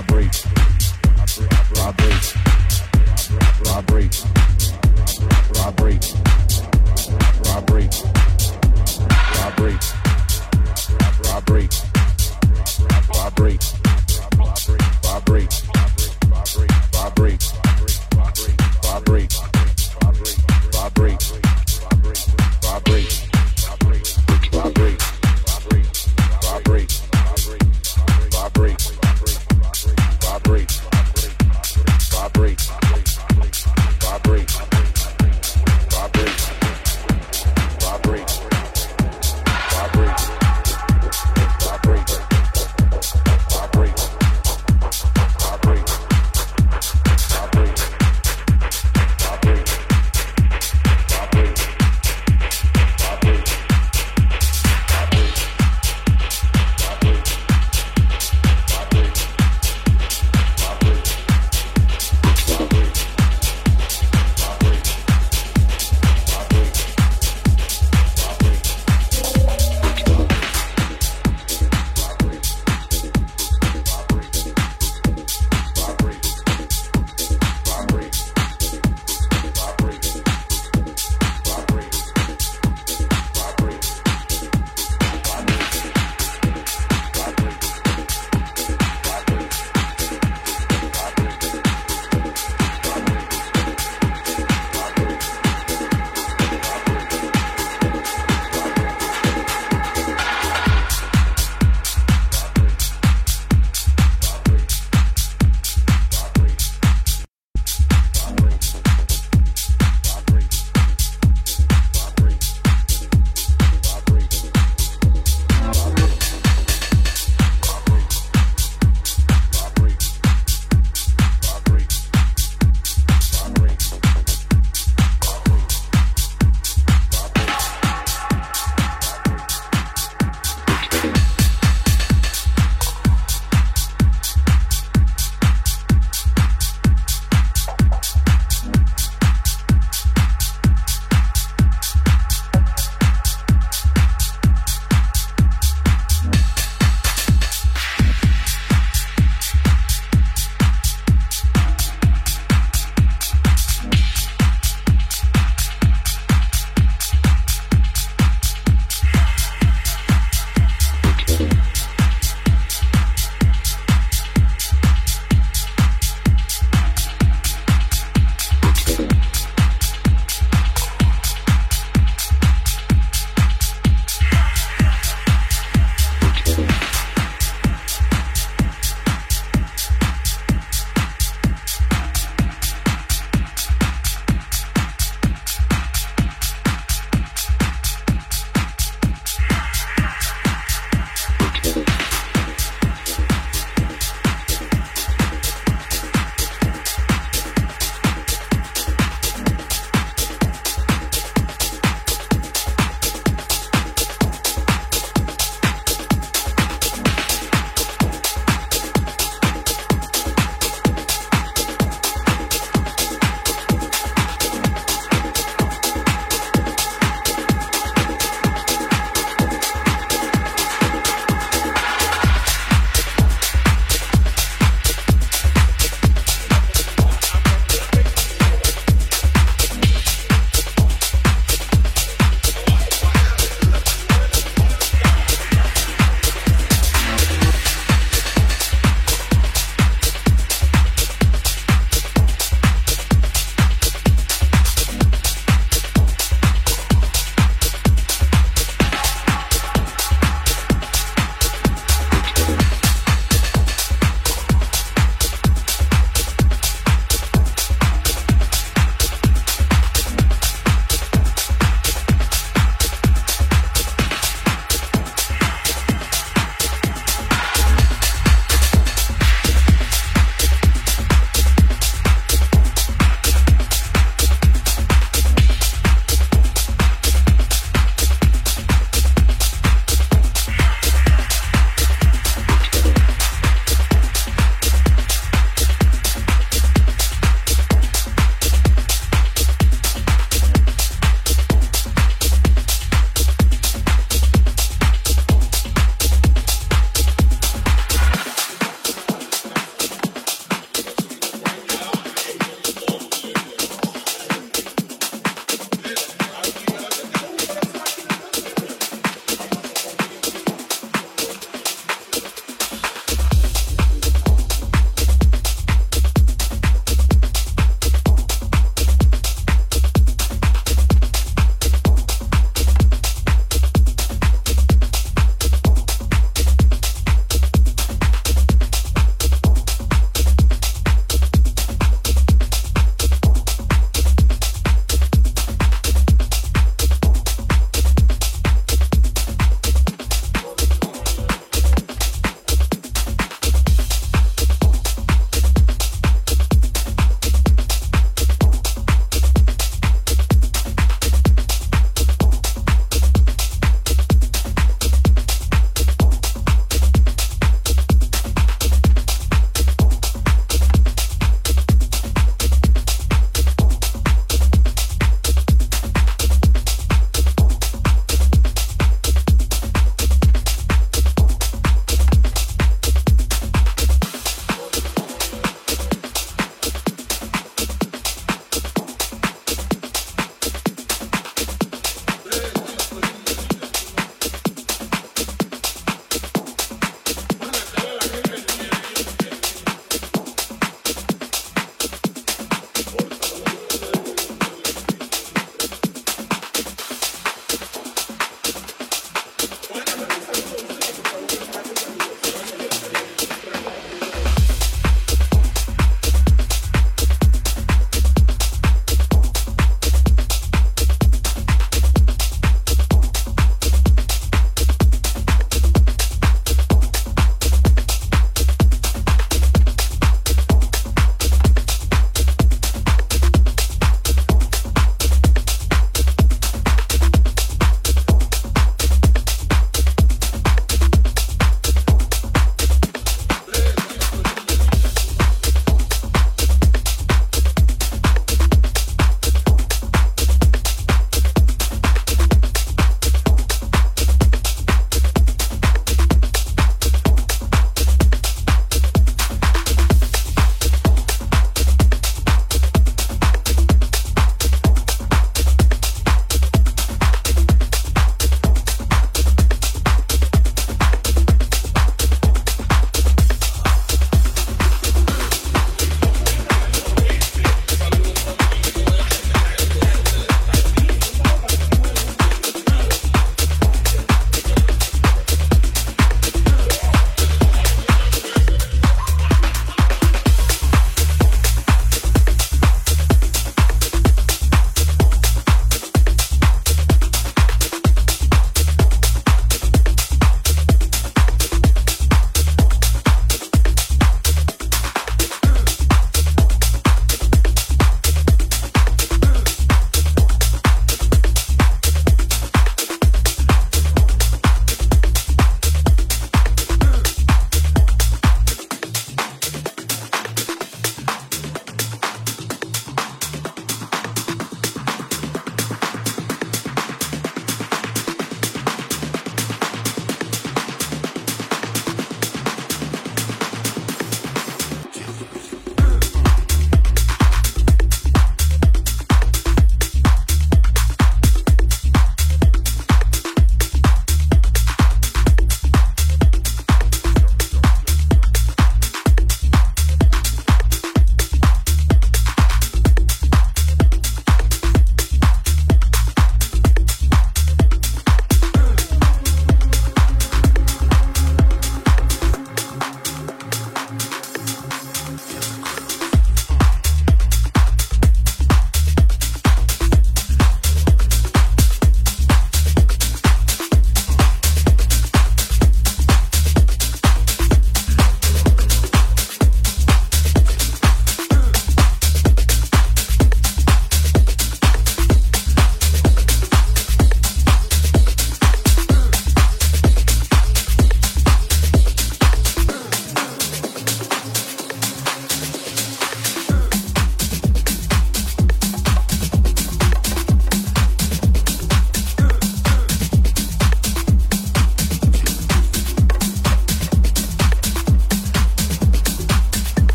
vibrate, I vibrate.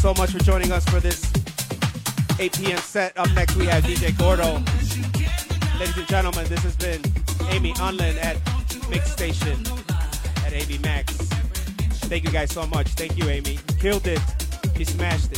So much for joining us for this 8 p.m. set. Up next, we have DJ Gordo. Ladies and gentlemen, this has been Amy Unlin at Mix Station at AB Max. Thank you guys so much. Thank you, Amy. Killed it. You smashed